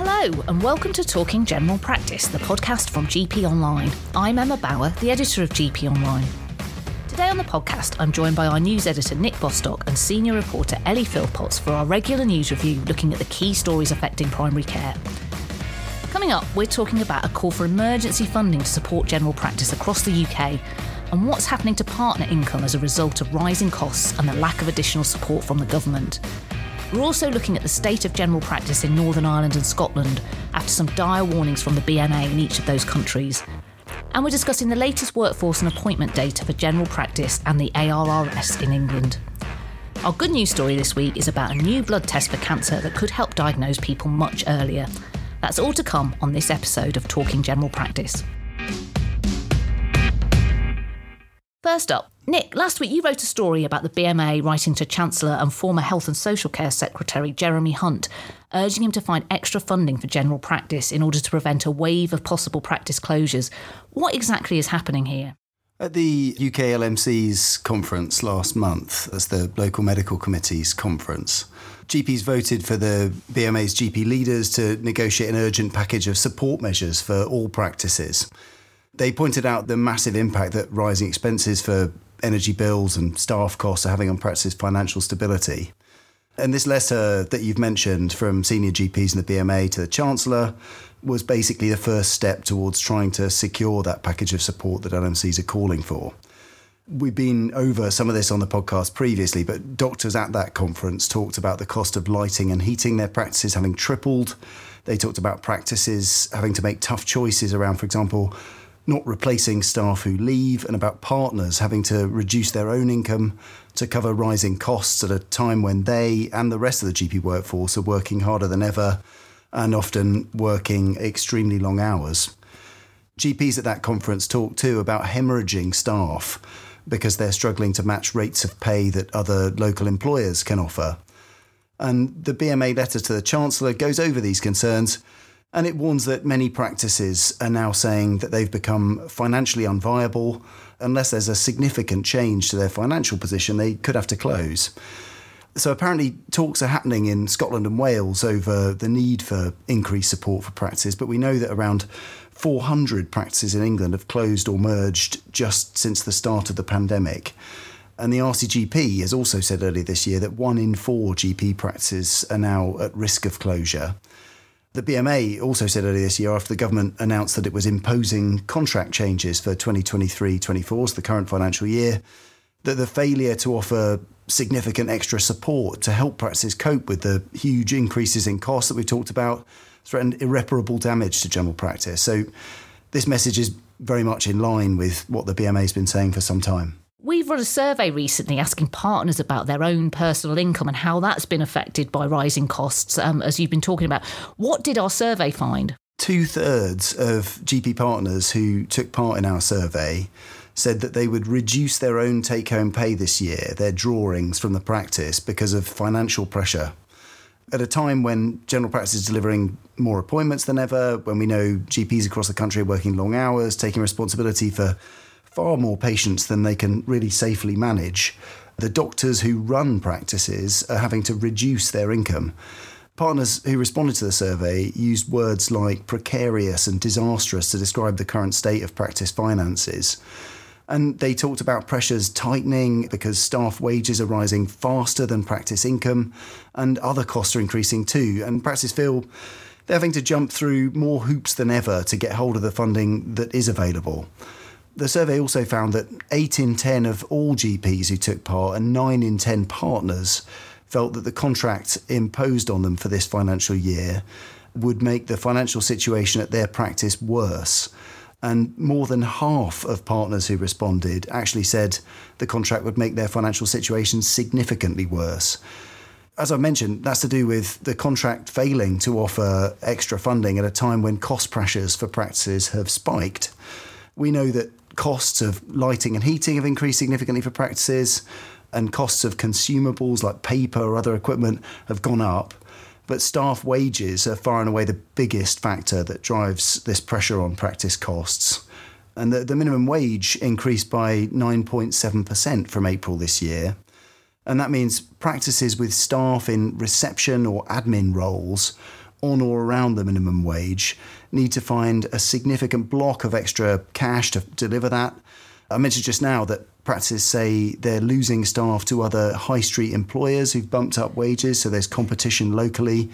Hello, and welcome to Talking General Practice, the podcast from GP Online. I'm Emma Bower, the editor of GP Online. Today on the podcast, I'm joined by our news editor Nick Bostock and senior reporter Ellie Philpotts for our regular news review looking at the key stories affecting primary care. Coming up, we're talking about a call for emergency funding to support general practice across the UK and what's happening to partner income as a result of rising costs and the lack of additional support from the government. We're also looking at the state of general practice in Northern Ireland and Scotland after some dire warnings from the BMA in each of those countries. And we're discussing the latest workforce and appointment data for general practice and the ARRS in England. Our good news story this week is about a new blood test for cancer that could help diagnose people much earlier. That's all to come on this episode of Talking General Practice. First up, Nick, last week you wrote a story about the BMA writing to Chancellor and former Health and Social Care Secretary Jeremy Hunt, urging him to find extra funding for general practice in order to prevent a wave of possible practice closures. What exactly is happening here? At the UK LMC's conference last month, as the local medical committee's conference, GPs voted for the BMA's GP leaders to negotiate an urgent package of support measures for all practices. They pointed out the massive impact that rising expenses for energy bills and staff costs are having on practices' financial stability. And this letter that you've mentioned from senior GPs in the BMA to the Chancellor was basically the first step towards trying to secure that package of support that LMCs are calling for. We've been over some of this on the podcast previously, but doctors at that conference talked about the cost of lighting and heating their practices having tripled. They talked about practices having to make tough choices around, for example, not replacing staff who leave, and about partners having to reduce their own income to cover rising costs at a time when they and the rest of the GP workforce are working harder than ever and often working extremely long hours. GPs at that conference talked too about hemorrhaging staff because they're struggling to match rates of pay that other local employers can offer. And the BMA letter to the Chancellor goes over these concerns and it warns that many practices are now saying that they've become financially unviable. Unless there's a significant change to their financial position, they could have to close. So, apparently, talks are happening in Scotland and Wales over the need for increased support for practices, but we know that around 400 practices in England have closed or merged just since the start of the pandemic. And the RCGP has also said earlier this year that one in four GP practices are now at risk of closure. The BMA also said earlier this year, after the government announced that it was imposing contract changes for 2023 24, so the current financial year, that the failure to offer significant extra support to help practices cope with the huge increases in costs that we talked about threatened irreparable damage to general practice. So, this message is very much in line with what the BMA has been saying for some time. We've run a survey recently asking partners about their own personal income and how that's been affected by rising costs, um, as you've been talking about. What did our survey find? Two thirds of GP partners who took part in our survey said that they would reduce their own take home pay this year, their drawings from the practice, because of financial pressure. At a time when general practice is delivering more appointments than ever, when we know GPs across the country are working long hours, taking responsibility for far more patients than they can really safely manage. The doctors who run practices are having to reduce their income. Partners who responded to the survey used words like precarious and disastrous to describe the current state of practice finances. And they talked about pressures tightening because staff wages are rising faster than practice income, and other costs are increasing too. And practice feel they're having to jump through more hoops than ever to get hold of the funding that is available. The survey also found that 8 in 10 of all GPs who took part and 9 in 10 partners felt that the contract imposed on them for this financial year would make the financial situation at their practice worse. And more than half of partners who responded actually said the contract would make their financial situation significantly worse. As I mentioned, that's to do with the contract failing to offer extra funding at a time when cost pressures for practices have spiked. We know that costs of lighting and heating have increased significantly for practices, and costs of consumables like paper or other equipment have gone up. But staff wages are far and away the biggest factor that drives this pressure on practice costs. And the, the minimum wage increased by 9.7% from April this year. And that means practices with staff in reception or admin roles on or around the minimum wage need to find a significant block of extra cash to deliver that. I mentioned just now that practices say they're losing staff to other high street employers who've bumped up wages, so there's competition locally.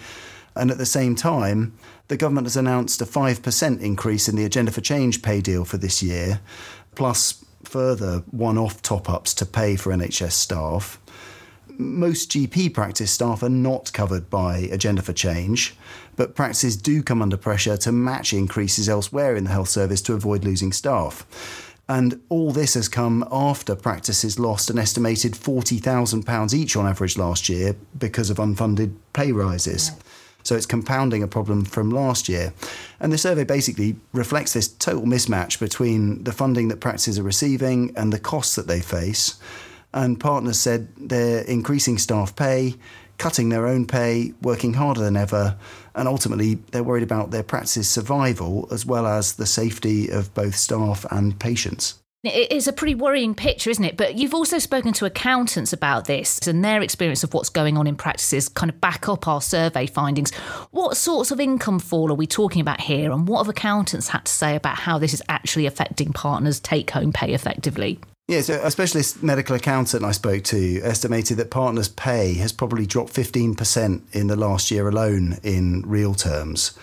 And at the same time, the government has announced a 5% increase in the Agenda for Change pay deal for this year, plus further one off top ups to pay for NHS staff. Most GP practice staff are not covered by Agenda for Change, but practices do come under pressure to match increases elsewhere in the health service to avoid losing staff. And all this has come after practices lost an estimated £40,000 each on average last year because of unfunded pay rises. Yeah. So it's compounding a problem from last year. And the survey basically reflects this total mismatch between the funding that practices are receiving and the costs that they face. And partners said they're increasing staff pay, cutting their own pay, working harder than ever, and ultimately they're worried about their practice's survival as well as the safety of both staff and patients. It is a pretty worrying picture, isn't it? But you've also spoken to accountants about this and their experience of what's going on in practices kind of back up our survey findings. What sorts of income fall are we talking about here? And what have accountants had to say about how this is actually affecting partners' take home pay effectively? Yeah, so a specialist medical accountant I spoke to estimated that partners' pay has probably dropped 15% in the last year alone in real terms.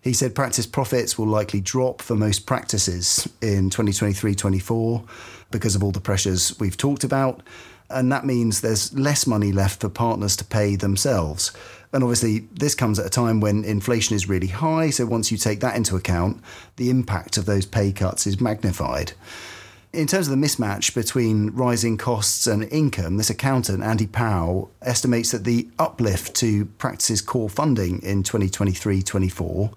He said practice profits will likely drop for most practices in 2023 24 because of all the pressures we've talked about. And that means there's less money left for partners to pay themselves. And obviously, this comes at a time when inflation is really high. So once you take that into account, the impact of those pay cuts is magnified. In terms of the mismatch between rising costs and income, this accountant, Andy Powell, estimates that the uplift to practices core funding in 2023 24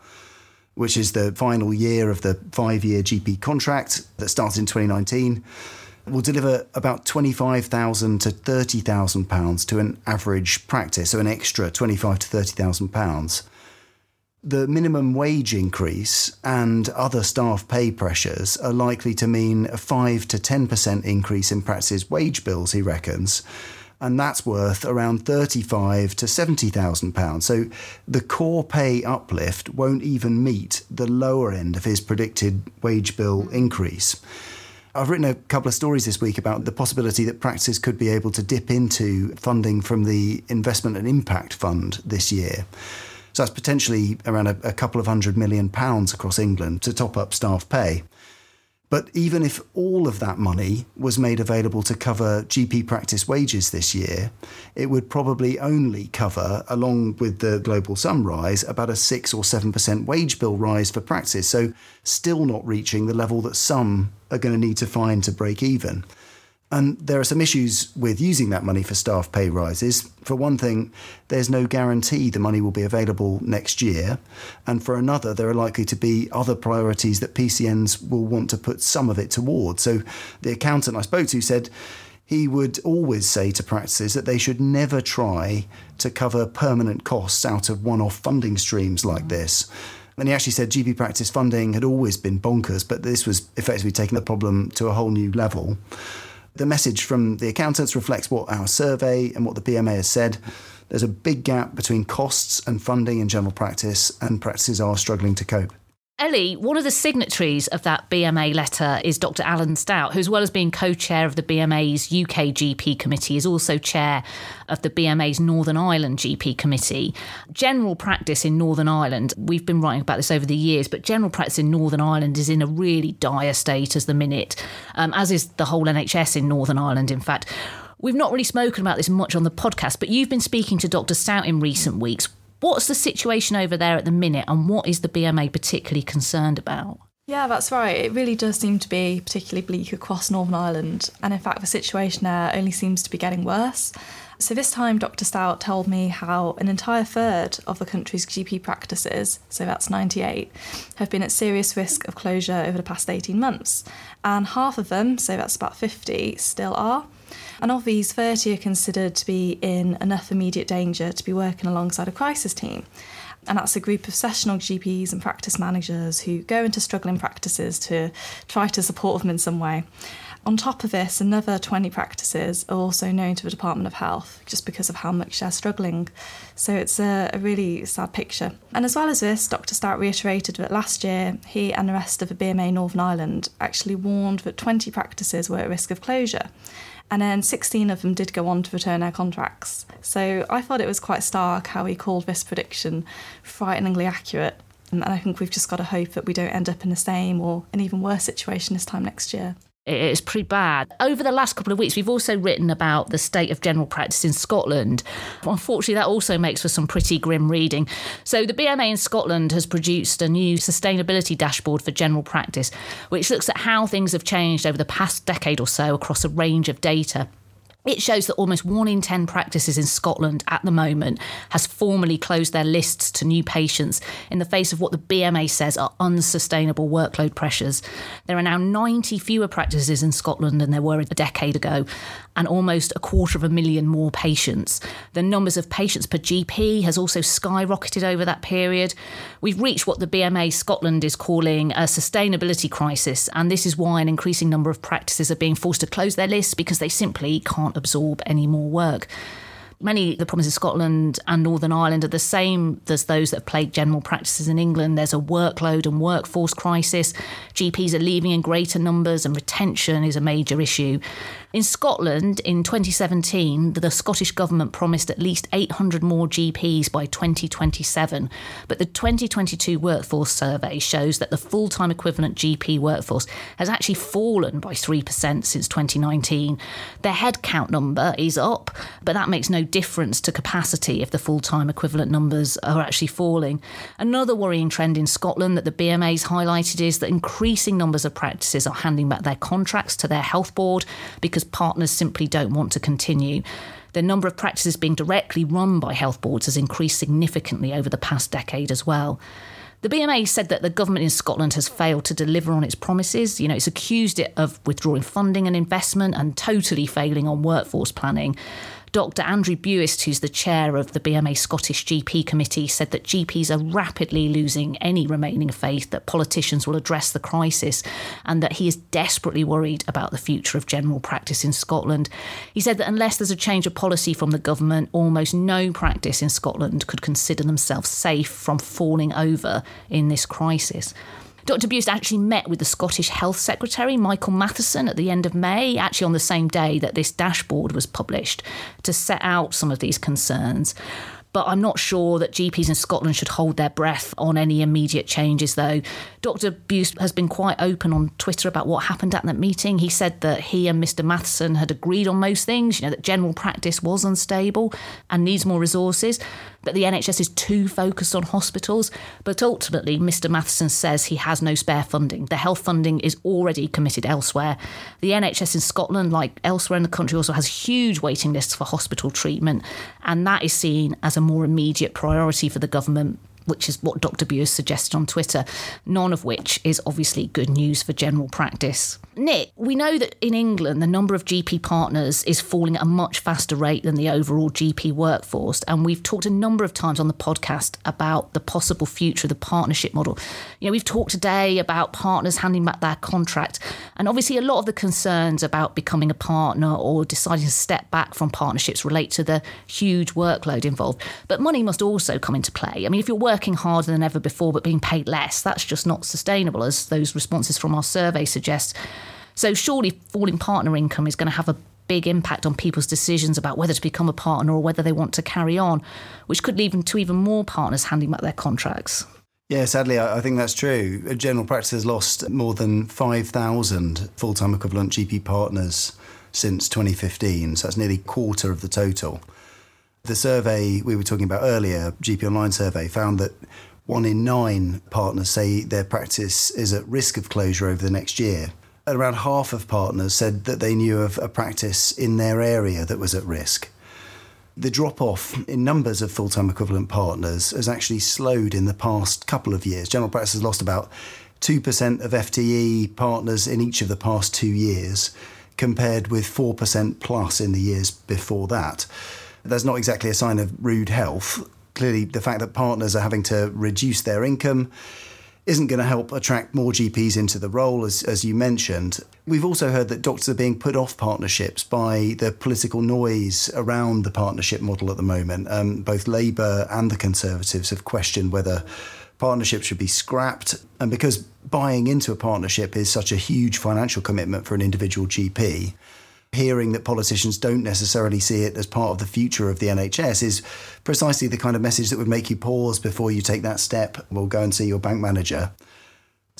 which is the final year of the five year GP contract that starts in 2019, will deliver about 25,000 to 30,000 pounds to an average practice, so an extra 25 to 30,000 pounds. The minimum wage increase and other staff pay pressures are likely to mean a 5 to 10% increase in practices' wage bills, he reckons and that's worth around thirty-five to seventy thousand pounds. So the core pay uplift won't even meet the lower end of his predicted wage bill mm. increase. I've written a couple of stories this week about the possibility that practices could be able to dip into funding from the Investment and Impact Fund this year. So that's potentially around a, a couple of hundred million pounds across England to top up staff pay. But even if all of that money was made available to cover GP practice wages this year, it would probably only cover, along with the global sum rise, about a 6 or 7% wage bill rise for practice. So, still not reaching the level that some are going to need to find to break even. And there are some issues with using that money for staff pay rises. For one thing, there's no guarantee the money will be available next year. And for another, there are likely to be other priorities that PCNs will want to put some of it towards. So the accountant I spoke to said he would always say to practices that they should never try to cover permanent costs out of one off funding streams like mm. this. And he actually said GP practice funding had always been bonkers, but this was effectively taking the problem to a whole new level. The message from the accountants reflects what our survey and what the BMA has said. There's a big gap between costs and funding in general practice, and practices are struggling to cope. Ellie, one of the signatories of that BMA letter is Dr. Alan Stout, who, as well as being co chair of the BMA's UK GP committee, is also chair of the BMA's Northern Ireland GP committee. General practice in Northern Ireland, we've been writing about this over the years, but general practice in Northern Ireland is in a really dire state as the minute, um, as is the whole NHS in Northern Ireland, in fact. We've not really spoken about this much on the podcast, but you've been speaking to Dr. Stout in recent weeks. What's the situation over there at the minute, and what is the BMA particularly concerned about? Yeah, that's right. It really does seem to be particularly bleak across Northern Ireland, and in fact, the situation there only seems to be getting worse. So, this time, Dr. Stout told me how an entire third of the country's GP practices, so that's 98, have been at serious risk of closure over the past 18 months, and half of them, so that's about 50, still are. And of these, 30 are considered to be in enough immediate danger to be working alongside a crisis team. And that's a group of sessional GPs and practice managers who go into struggling practices to try to support them in some way. On top of this, another 20 practices are also known to the Department of Health just because of how much they're struggling. So it's a, a really sad picture. And as well as this, Dr. Stout reiterated that last year he and the rest of the BMA Northern Ireland actually warned that 20 practices were at risk of closure and then 16 of them did go on to return their contracts. So I thought it was quite stark how he called this prediction frighteningly accurate. And I think we've just got to hope that we don't end up in the same or an even worse situation this time next year it's pretty bad. Over the last couple of weeks, we've also written about the state of general practice in Scotland. Unfortunately, that also makes for some pretty grim reading. So, the BMA in Scotland has produced a new sustainability dashboard for general practice, which looks at how things have changed over the past decade or so across a range of data. It shows that almost one in 10 practices in Scotland at the moment has formally closed their lists to new patients in the face of what the BMA says are unsustainable workload pressures. There are now 90 fewer practices in Scotland than there were a decade ago, and almost a quarter of a million more patients. The numbers of patients per GP has also skyrocketed over that period. We've reached what the BMA Scotland is calling a sustainability crisis, and this is why an increasing number of practices are being forced to close their lists because they simply can't can't absorb any more work. Many of the problems in Scotland and Northern Ireland are the same as those that have plagued general practices in England. There's a workload and workforce crisis. GPs are leaving in greater numbers, and retention is a major issue. In Scotland, in 2017, the Scottish Government promised at least 800 more GPs by 2027. But the 2022 Workforce Survey shows that the full time equivalent GP workforce has actually fallen by 3% since 2019. Their headcount number is up, but that makes no difference to capacity if the full time equivalent numbers are actually falling. Another worrying trend in Scotland that the BMA's highlighted is that increasing numbers of practices are handing back their contracts to their health board because partners simply don't want to continue. The number of practices being directly run by health boards has increased significantly over the past decade as well. The BMA said that the government in Scotland has failed to deliver on its promises. You know, it's accused it of withdrawing funding and investment and totally failing on workforce planning. Dr. Andrew Buist, who's the chair of the BMA Scottish GP Committee, said that GPs are rapidly losing any remaining faith that politicians will address the crisis and that he is desperately worried about the future of general practice in Scotland. He said that unless there's a change of policy from the government, almost no practice in Scotland could consider themselves safe from falling over in this crisis. Dr. Buist actually met with the Scottish Health Secretary, Michael Matheson, at the end of May, actually on the same day that this dashboard was published, to set out some of these concerns. But I'm not sure that GPs in Scotland should hold their breath on any immediate changes, though. Dr. Buist has been quite open on Twitter about what happened at that meeting. He said that he and Mr. Matheson had agreed on most things, you know, that general practice was unstable and needs more resources, that the NHS is too focused on hospitals. But ultimately, Mr. Matheson says he has no spare funding. The health funding is already committed elsewhere. The NHS in Scotland, like elsewhere in the country, also has huge waiting lists for hospital treatment, and that is seen as a more immediate priority for the government which is what Dr. Buist suggested on Twitter, none of which is obviously good news for general practice. Nick, we know that in England, the number of GP partners is falling at a much faster rate than the overall GP workforce. And we've talked a number of times on the podcast about the possible future of the partnership model. You know, we've talked today about partners handing back their contract. And obviously, a lot of the concerns about becoming a partner or deciding to step back from partnerships relate to the huge workload involved. But money must also come into play. I mean, if you're working harder than ever before but being paid less, that's just not sustainable, as those responses from our survey suggest. So surely falling partner income is going to have a big impact on people's decisions about whether to become a partner or whether they want to carry on, which could lead to even more partners handing back their contracts. Yeah, sadly, I think that's true. General practice has lost more than 5,000 full time equivalent GP partners since 2015, so that's nearly a quarter of the total. The survey we were talking about earlier, GP Online survey, found that one in nine partners say their practice is at risk of closure over the next year around half of partners said that they knew of a practice in their area that was at risk. The drop off in numbers of full time equivalent partners has actually slowed in the past couple of years. General practice has lost about 2% of FTE partners in each of the past two years, compared with 4% plus in the years before that. That's not exactly a sign of rude health. Clearly, the fact that partners are having to reduce their income isn't going to help attract more GPs into the role, as, as you mentioned. We've also heard that doctors are being put off partnerships by the political noise around the partnership model at the moment. Um, both Labour and the Conservatives have questioned whether partnerships should be scrapped. And because buying into a partnership is such a huge financial commitment for an individual GP, hearing that politicians don't necessarily see it as part of the future of the NHS is precisely the kind of message that would make you pause before you take that step. We'll go and see your bank manager.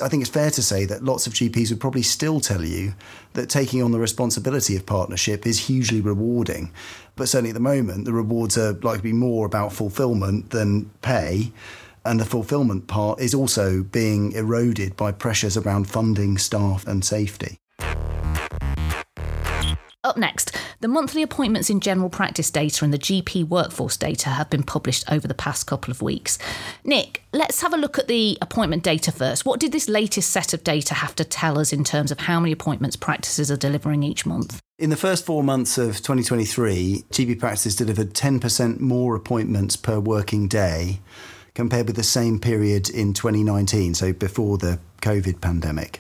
I think it's fair to say that lots of GPs would probably still tell you that taking on the responsibility of partnership is hugely rewarding. But certainly at the moment, the rewards are likely to be more about fulfillment than pay. And the fulfillment part is also being eroded by pressures around funding, staff, and safety. Up next, the monthly appointments in general practice data and the GP workforce data have been published over the past couple of weeks. Nick, let's have a look at the appointment data first. What did this latest set of data have to tell us in terms of how many appointments practices are delivering each month? In the first four months of 2023, GP practices delivered 10% more appointments per working day compared with the same period in 2019, so before the COVID pandemic.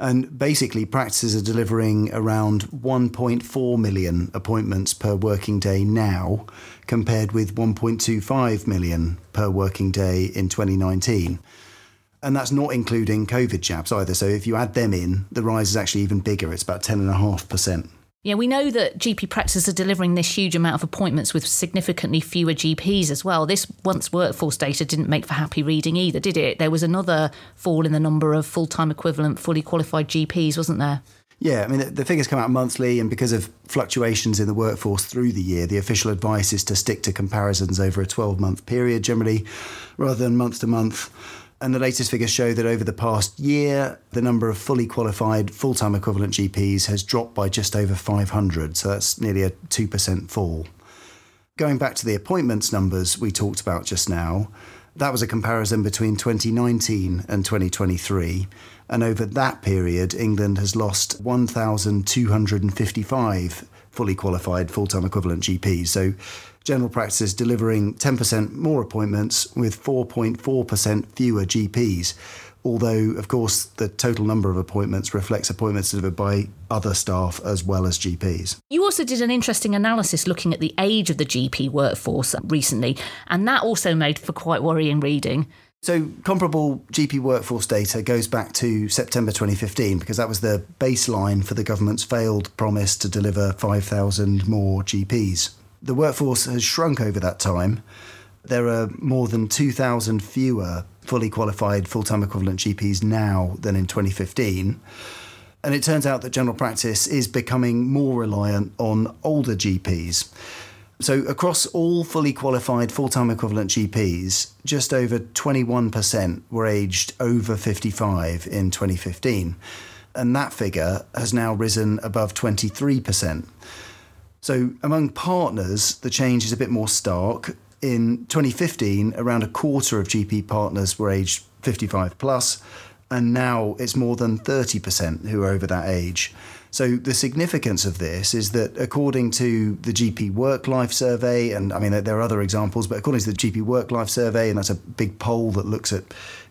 And basically, practices are delivering around 1.4 million appointments per working day now, compared with 1.25 million per working day in 2019. And that's not including COVID jabs either. So if you add them in, the rise is actually even bigger. It's about 10.5%. Yeah, we know that GP practices are delivering this huge amount of appointments with significantly fewer GPs as well. This once workforce data didn't make for happy reading either, did it? There was another fall in the number of full time equivalent, fully qualified GPs, wasn't there? Yeah, I mean, the, figures come out monthly, and because of fluctuations in the workforce through the year, the official advice is to stick to comparisons over a 12 month period generally rather than month to month. And the latest figures show that over the past year, the number of fully qualified full time equivalent GPs has dropped by just over 500. So that's nearly a 2% fall. Going back to the appointments numbers we talked about just now, that was a comparison between 2019 and 2023. And over that period, England has lost 1,255 fully qualified full time equivalent GPs. So general practices delivering 10% more appointments with 4.4% fewer GPs. Although, of course, the total number of appointments reflects appointments delivered by other staff as well as GPs. You also did an interesting analysis looking at the age of the GP workforce recently, and that also made for quite worrying reading. So, comparable GP workforce data goes back to September 2015 because that was the baseline for the government's failed promise to deliver 5,000 more GPs. The workforce has shrunk over that time. There are more than 2,000 fewer fully qualified full time equivalent GPs now than in 2015. And it turns out that general practice is becoming more reliant on older GPs. So, across all fully qualified full time equivalent GPs, just over 21% were aged over 55 in 2015. And that figure has now risen above 23%. So, among partners, the change is a bit more stark. In 2015, around a quarter of GP partners were aged 55 plus, and now it's more than 30% who are over that age. So, the significance of this is that according to the GP Work Life Survey, and I mean, there are other examples, but according to the GP Work Life Survey, and that's a big poll that looks at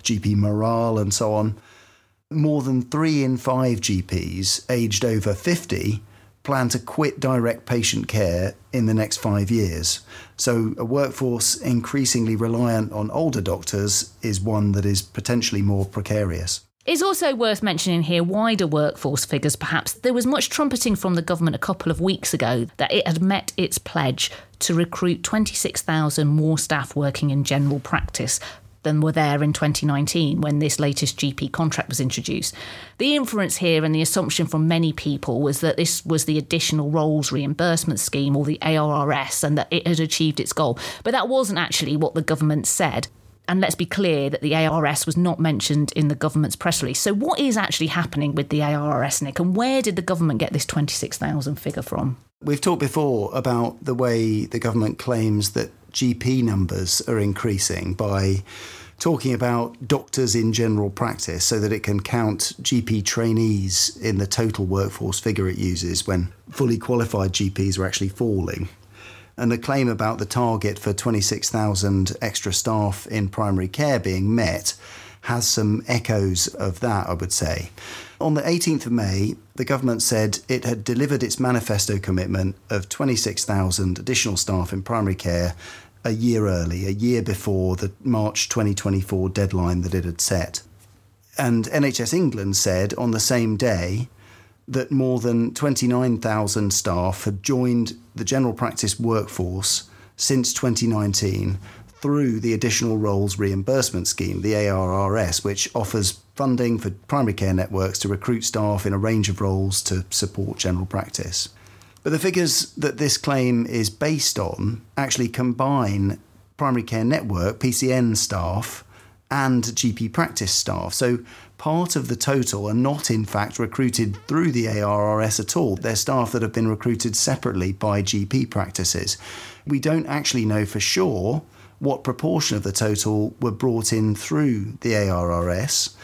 GP morale and so on, more than three in five GPs aged over 50 plan to quit direct patient care in the next five years. So, a workforce increasingly reliant on older doctors is one that is potentially more precarious. It's also worth mentioning here wider workforce figures, perhaps. There was much trumpeting from the government a couple of weeks ago that it had met its pledge to recruit 26,000 more staff working in general practice than were there in 2019 when this latest GP contract was introduced. The inference here and the assumption from many people was that this was the additional roles reimbursement scheme or the ARRS and that it had achieved its goal. But that wasn't actually what the government said. And let's be clear that the ARRS was not mentioned in the government's press release. So, what is actually happening with the ARRS, Nick, and where did the government get this 26,000 figure from? We've talked before about the way the government claims that GP numbers are increasing by talking about doctors in general practice so that it can count GP trainees in the total workforce figure it uses when fully qualified GPs are actually falling. And the claim about the target for 26,000 extra staff in primary care being met has some echoes of that, I would say. On the 18th of May, the government said it had delivered its manifesto commitment of 26,000 additional staff in primary care a year early, a year before the March 2024 deadline that it had set. And NHS England said on the same day that more than 29,000 staff had joined the general practice workforce since 2019 through the Additional Roles Reimbursement Scheme, the ARRS, which offers funding for primary care networks to recruit staff in a range of roles to support general practice. But the figures that this claim is based on actually combine primary care network, PCN staff, and GP practice staff. So part of the total are not, in fact, recruited through the ARRS at all. They're staff that have been recruited separately by GP practices. We don't actually know for sure what proportion of the total were brought in through the ARRS.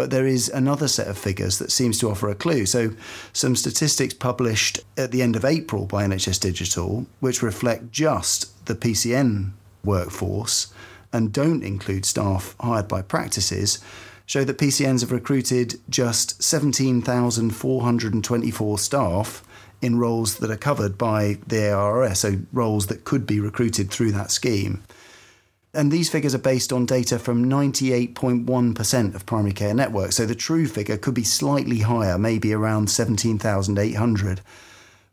But there is another set of figures that seems to offer a clue. So, some statistics published at the end of April by NHS Digital, which reflect just the PCN workforce and don't include staff hired by practices, show that PCNs have recruited just 17,424 staff in roles that are covered by the ARRS, so roles that could be recruited through that scheme. And these figures are based on data from 98.1% of primary care networks. So the true figure could be slightly higher, maybe around 17,800.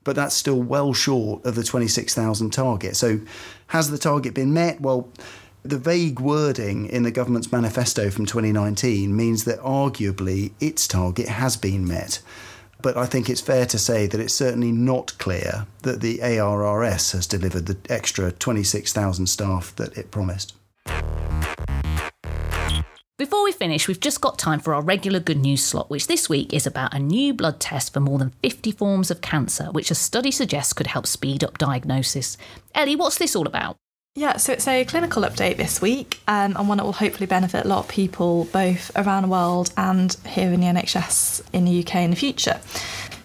But that's still well short of the 26,000 target. So has the target been met? Well, the vague wording in the government's manifesto from 2019 means that arguably its target has been met. But I think it's fair to say that it's certainly not clear that the ARRS has delivered the extra 26,000 staff that it promised. Before we finish, we've just got time for our regular good news slot, which this week is about a new blood test for more than 50 forms of cancer, which a study suggests could help speed up diagnosis. Ellie, what's this all about? Yeah, so it's a clinical update this week, um, and one that will hopefully benefit a lot of people both around the world and here in the NHS in the UK in the future.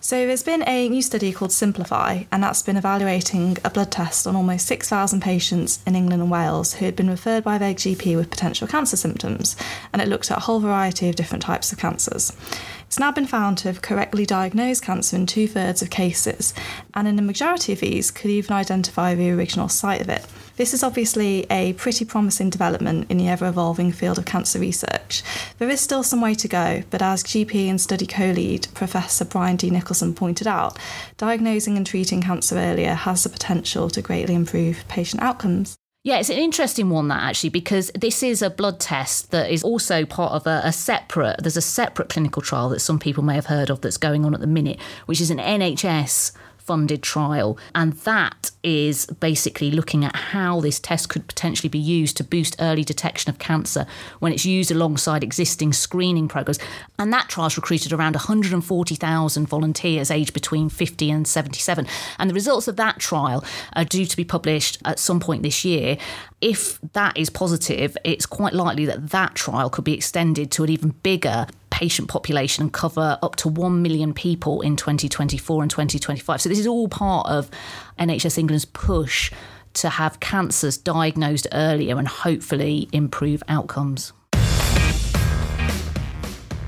So there's been a new study called SYMPLIFY, and that's been evaluating a blood test on almost 6,000 patients in England and Wales who had been referred by their GP with potential cancer symptoms, and it looked at a whole variety of different types of cancers. It's now been found to have correctly diagnosed cancer in two thirds of cases, and in the majority of these, could even identify the original site of it. This is obviously a pretty promising development in the ever evolving field of cancer research. There is still some way to go, but as GP and study co lead Professor Brian D. Nicholson pointed out, diagnosing and treating cancer earlier has the potential to greatly improve patient outcomes. Yeah, it's an interesting one that actually because this is a blood test that is also part of a, a, separate. There's a separate clinical trial that some people may have heard of that's going on at the minute, which is an NHS funded trial. And that is basically looking at how this test could potentially be used to boost early detection of cancer when it's used alongside existing screening programs. And that trial's recruited around 140,000 volunteers aged between 50 and 77. And the results of that trial are due to be published at some point this year. If that is positive, it's quite likely that that trial could be extended to an even bigger patient population and cover up to 1 million people in 2024 and 2025. So, this is all part of NHS England's push to have cancers diagnosed earlier and hopefully improve outcomes.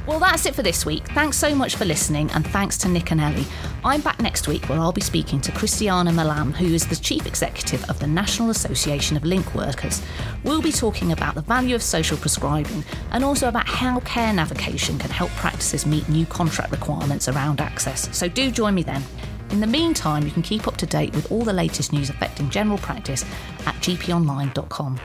Well, that's it for this week. Thanks so much for listening, and thanks to Nick and Ellie. I'm back next week where I'll be speaking to Christiana Melam, who is the Chief Executive of the National Association of Link Workers. We'll be talking about the value of social prescribing and also about how care navigation can help practices meet new contract requirements around access. So do join me then. In the meantime, you can keep up to date with all the latest news affecting general practice at gponline.com.